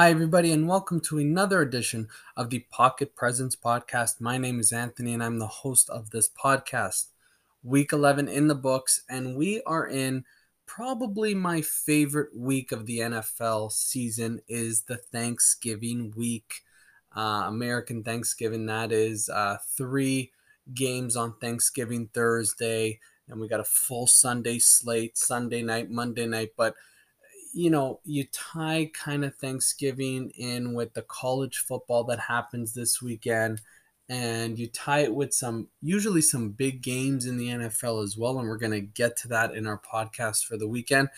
Hi, everybody, and welcome to another edition of the Pocket Presence Podcast. My name is Anthony, and I'm the host of this podcast. Week 11 in the books, and we are in probably my favorite week of the NFL season is the Thanksgiving week, uh, American Thanksgiving. That is uh, three games on Thanksgiving Thursday, and we got a full Sunday slate, Sunday night, Monday night, but you know, you tie kind of Thanksgiving in with the college football that happens this weekend, and you tie it with some usually some big games in the NFL as well. And we're going to get to that in our podcast for the weekend.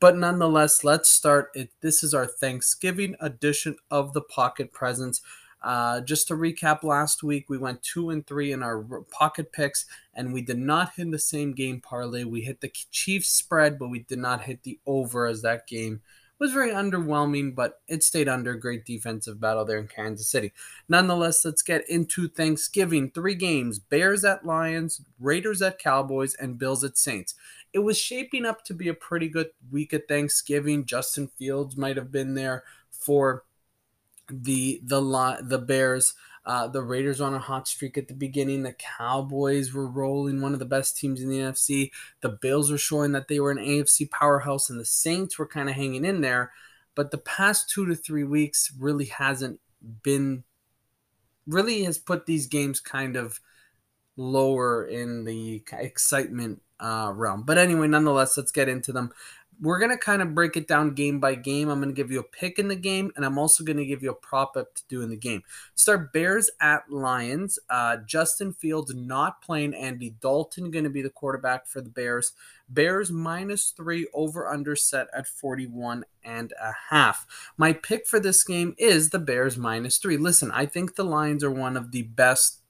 But nonetheless, let's start it. This is our Thanksgiving edition of the Pocket Presence. Uh, just to recap, last week we went two and three in our pocket picks, and we did not hit the same game parlay. We hit the Chiefs spread, but we did not hit the over as that game was very underwhelming, but it stayed under. Great defensive battle there in Kansas City. Nonetheless, let's get into Thanksgiving. Three games Bears at Lions, Raiders at Cowboys, and Bills at Saints. It was shaping up to be a pretty good week at Thanksgiving. Justin Fields might have been there for the the the Bears. Uh, the Raiders on a hot streak at the beginning. The Cowboys were rolling, one of the best teams in the NFC. The Bills were showing that they were an AFC powerhouse, and the Saints were kind of hanging in there. But the past two to three weeks really hasn't been, really has put these games kind of lower in the excitement uh, realm. But anyway, nonetheless, let's get into them we're going to kind of break it down game by game. I'm going to give you a pick in the game, and I'm also going to give you a prop up to do in the game. Start Bears at Lions. Uh, Justin Fields not playing. Andy Dalton going to be the quarterback for the Bears. Bears minus three over under set at 41 and a half. My pick for this game is the Bears minus three. Listen, I think the Lions are one of the best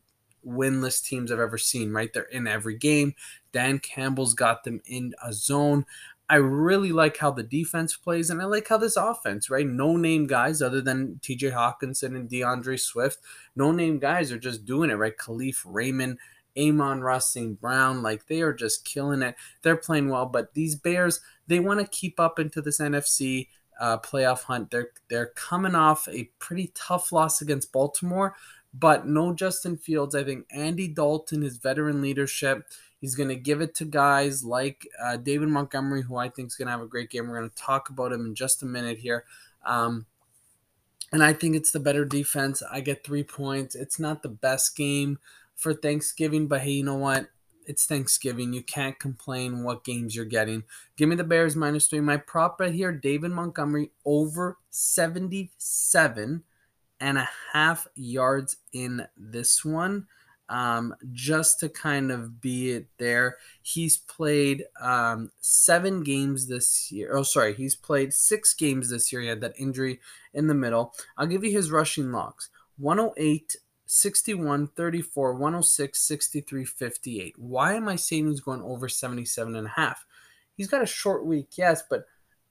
winless teams I've ever seen, right? They're in every game. Dan Campbell's got them in a zone. I really like how the defense plays, and I like how this offense, right? No name guys other than TJ Hockenson and D'Andre Swift. No name guys are just doing it, right? Kalif Raymond, Amon-Ra St. Brown, like they are just killing it. They're playing well, but these Bears, they want to keep up into this NFC uh, playoff hunt. They're they're coming off a pretty tough loss against Baltimore, but no Justin Fields. I think Andy Dalton, his veteran leadership He's going to give it to guys like uh, David Montgomery, who I think is going to have a great game. We're going to talk about him in just a minute here. Um, and I think it's the better defense. I get three points. It's not the best game for Thanksgiving, but hey, you know what? It's Thanksgiving. You can't complain what games you're getting. Give me the Bears minus three. My prop right here, David Montgomery over 77 and a half yards in this one um, just to kind of be it there. He's played um, seven games this year. Oh, sorry, he's played six games this year. He had that injury in the middle. I'll give you his rushing logs 108, 61, 34, 106, 63, 58. Why am I saying he's going over 77 and a half? He's got a short week, yes, but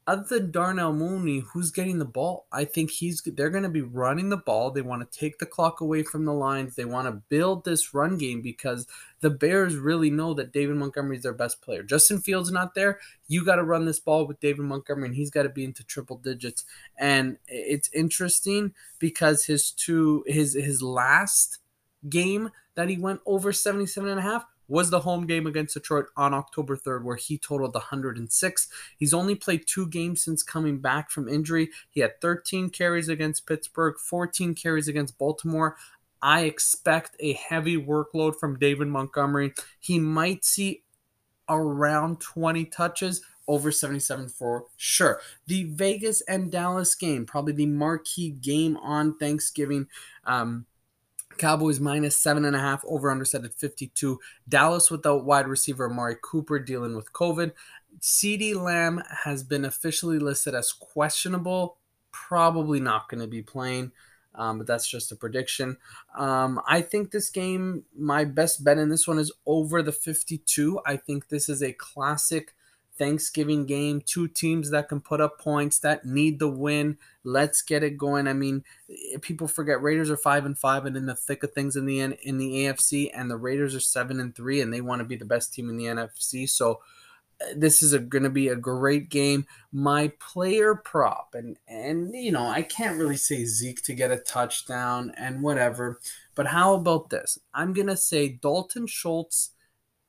other than Darnell Mooney, who's getting the ball? I think he's they're going to be running the ball. They want to take the clock away from the Lions. They want to build this run game because the Bears really know that David Montgomery is their best player. Justin Fields not there. You got to run this ball with David Montgomery, and he's got to be into triple digits. And it's interesting because his two his his last game that he went over 77 and a half was the home game against Detroit on October 3rd, where he totaled 106. He's only played two games since coming back from injury. He had 13 carries against Pittsburgh, 14 carries against Baltimore. I expect a heavy workload from David Montgomery. He might see around 20 touches, over 77 for sure. The Vegas and Dallas game, probably the marquee game on Thanksgiving. Um, Cowboys minus seven and a half, over under set at 52. Dallas without wide receiver Amari Cooper dealing with COVID. CeeDee Lamb has been officially listed as questionable, probably not going to be playing. Um, but that's just a prediction. Um, I think this game, my best bet in this one is over the 52. I think this is a classic Thanksgiving game, two teams that can put up points that need the win. Let's get it going. I mean, eh, people forget Raiders are five and five and in the thick of things in the in the AFC, and the Raiders are seven and three, and they want to be the best team in the NFC. So eh, this is going to be a great game. My player prop, and and you know, I can't really say Zeke to get a touchdown and whatever, but how about this? I'm gonna say Dalton Schultz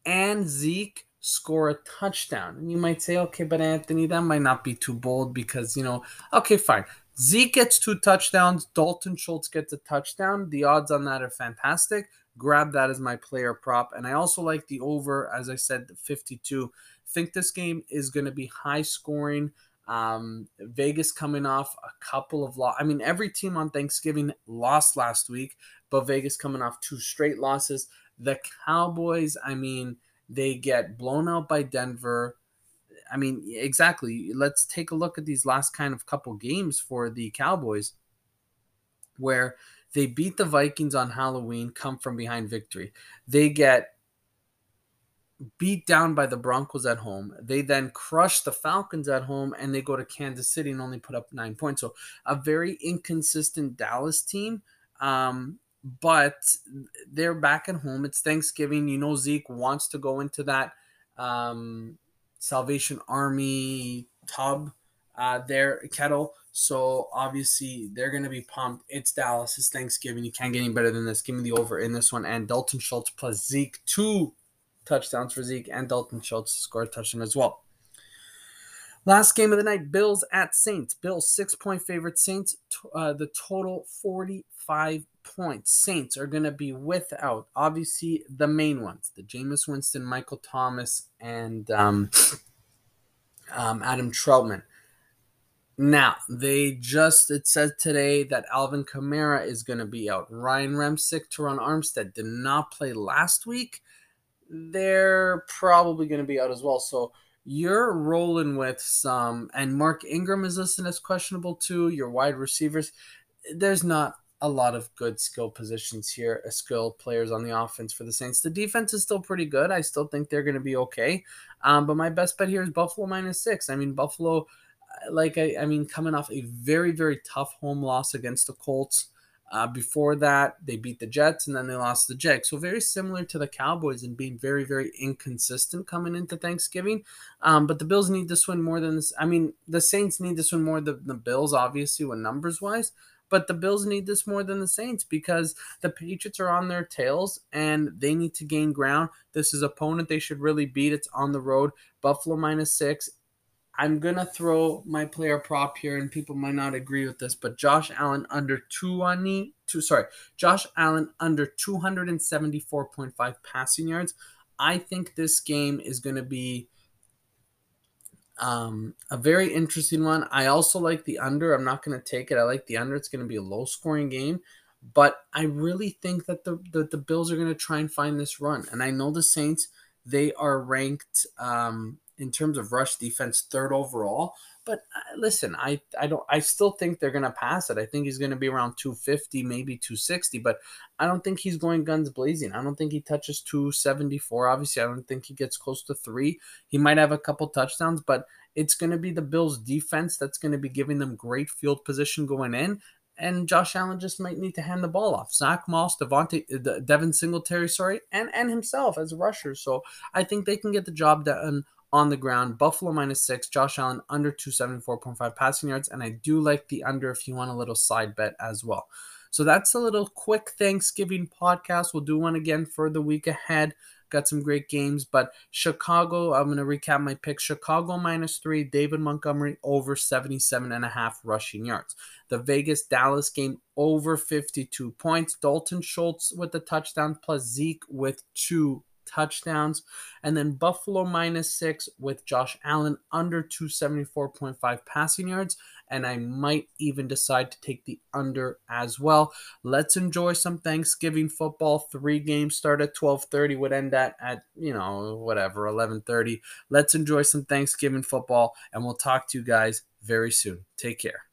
and Zeke score a touchdown. And you might say, okay, but Anthony, that might not be too bold because you know, okay, fine. Zeke gets two touchdowns. Dalton Schultz gets a touchdown. The odds on that are fantastic. Grab that as my player prop. And I also like the over, as I said, 52 think this game is going to be high scoring. Um, Vegas coming off a couple of loss. I mean, every team on Thanksgiving lost last week, but Vegas coming off two straight losses. The Cowboys, I mean, they get blown out by Denver. I mean, exactly. Let's take a look at these last kind of couple games for the Cowboys, where they beat the Vikings on Halloween, come from behind victory. They get beat down by the Broncos at home. They then crush the Falcons at home and they go to Kansas City and only put up nine points. So a very inconsistent Dallas team. Um, but they're back at home. It's Thanksgiving. You know, Zeke wants to go into that um, Salvation Army tub, uh, their kettle. So obviously they're going to be pumped. It's Dallas. It's Thanksgiving. You can't get any better than this. Give me the over in this one. And Dalton Schultz plus Zeke, two touchdowns for Zeke, and Dalton Schultz scored a touchdown as well. Last game of the night, Bills at Saints. Bills six point favorite. Saints, uh, the total 45 points. Saints are going to be without, obviously, the main ones the Jameis Winston, Michael Thomas, and um, um, Adam Trautman. Now, they just, it said today that Alvin Kamara is going to be out. Ryan Ramczyk, Terron Armstead did not play last week they're probably going to be out as well. So you're rolling with some, and Mark Ingram is listed as questionable too. Your wide receivers, there's not a lot of good skill positions here, uh, skill players on the offense for the Saints. The defense is still pretty good. I still think they're going to be okay. Um, but my best bet here is Buffalo minus six. I mean, Buffalo, uh, like I, I mean, coming off a very, very tough home loss against the Colts. Uh, before that, they beat the Jets and then they lost the Jags. So very similar to the Cowboys in being very, very inconsistent coming into Thanksgiving. Um, but the Bills need this win more than this. I mean, the Saints need this one more than the Bills, obviously, when numbers wise. But the Bills need this more than the Saints because the Patriots are on their tails and they need to gain ground. This is opponent they should really beat. It's on the road. Buffalo minus six. I'm gonna throw my player prop here, and people might not agree with this, but Josh Allen under two on me, two sorry, Josh Allen under 274.5 passing yards. I think this game is gonna be um, a very interesting one. I also like the under. I'm not gonna take it. I like the under. It's gonna be a low scoring game, but I really think that the the, the Bills are gonna try and find this run. And I know the Saints they are ranked um, in terms of rush defense, third overall. But uh, listen, I I don't I still think they're gonna pass it. I think he's gonna be around 250, maybe 260, but I don't think he's going guns blazing. I don't think he touches 274. Obviously, I don't think he gets close to three. He might have a couple touchdowns, but it's going to be the Bills' defense that's going to be giving them great field position going in and Josh Allen just might need to hand the ball off. Zach Moss, Devontae, uh, Devin Singletary, sorry, and and himself as a rusher. So I think they can get the job done on the ground. Buffalo minus six. Josh Allen under 274.5 passing yards. And I do like the under if you want a little side bet as well. So that's a little quick Thanksgiving podcast. We'll do one again for the week ahead. Got some great games, but Chicago, I'm going to recap my picks. Chicago minus three, David Montgomery over 77 and a half rushing yards. The Vegas Dallas game over 52 points. Dalton Schultz with the touchdown plus Zeke with two touchdowns. And then Buffalo minus six with Josh Allen under 274.5 passing yards. And I might even decide to take the under as well. Let's enjoy some Thanksgiving football. Three games start at 12:30, would end at at you know whatever 11:30. Let's enjoy some Thanksgiving football, and we'll talk to you guys very soon. Take care.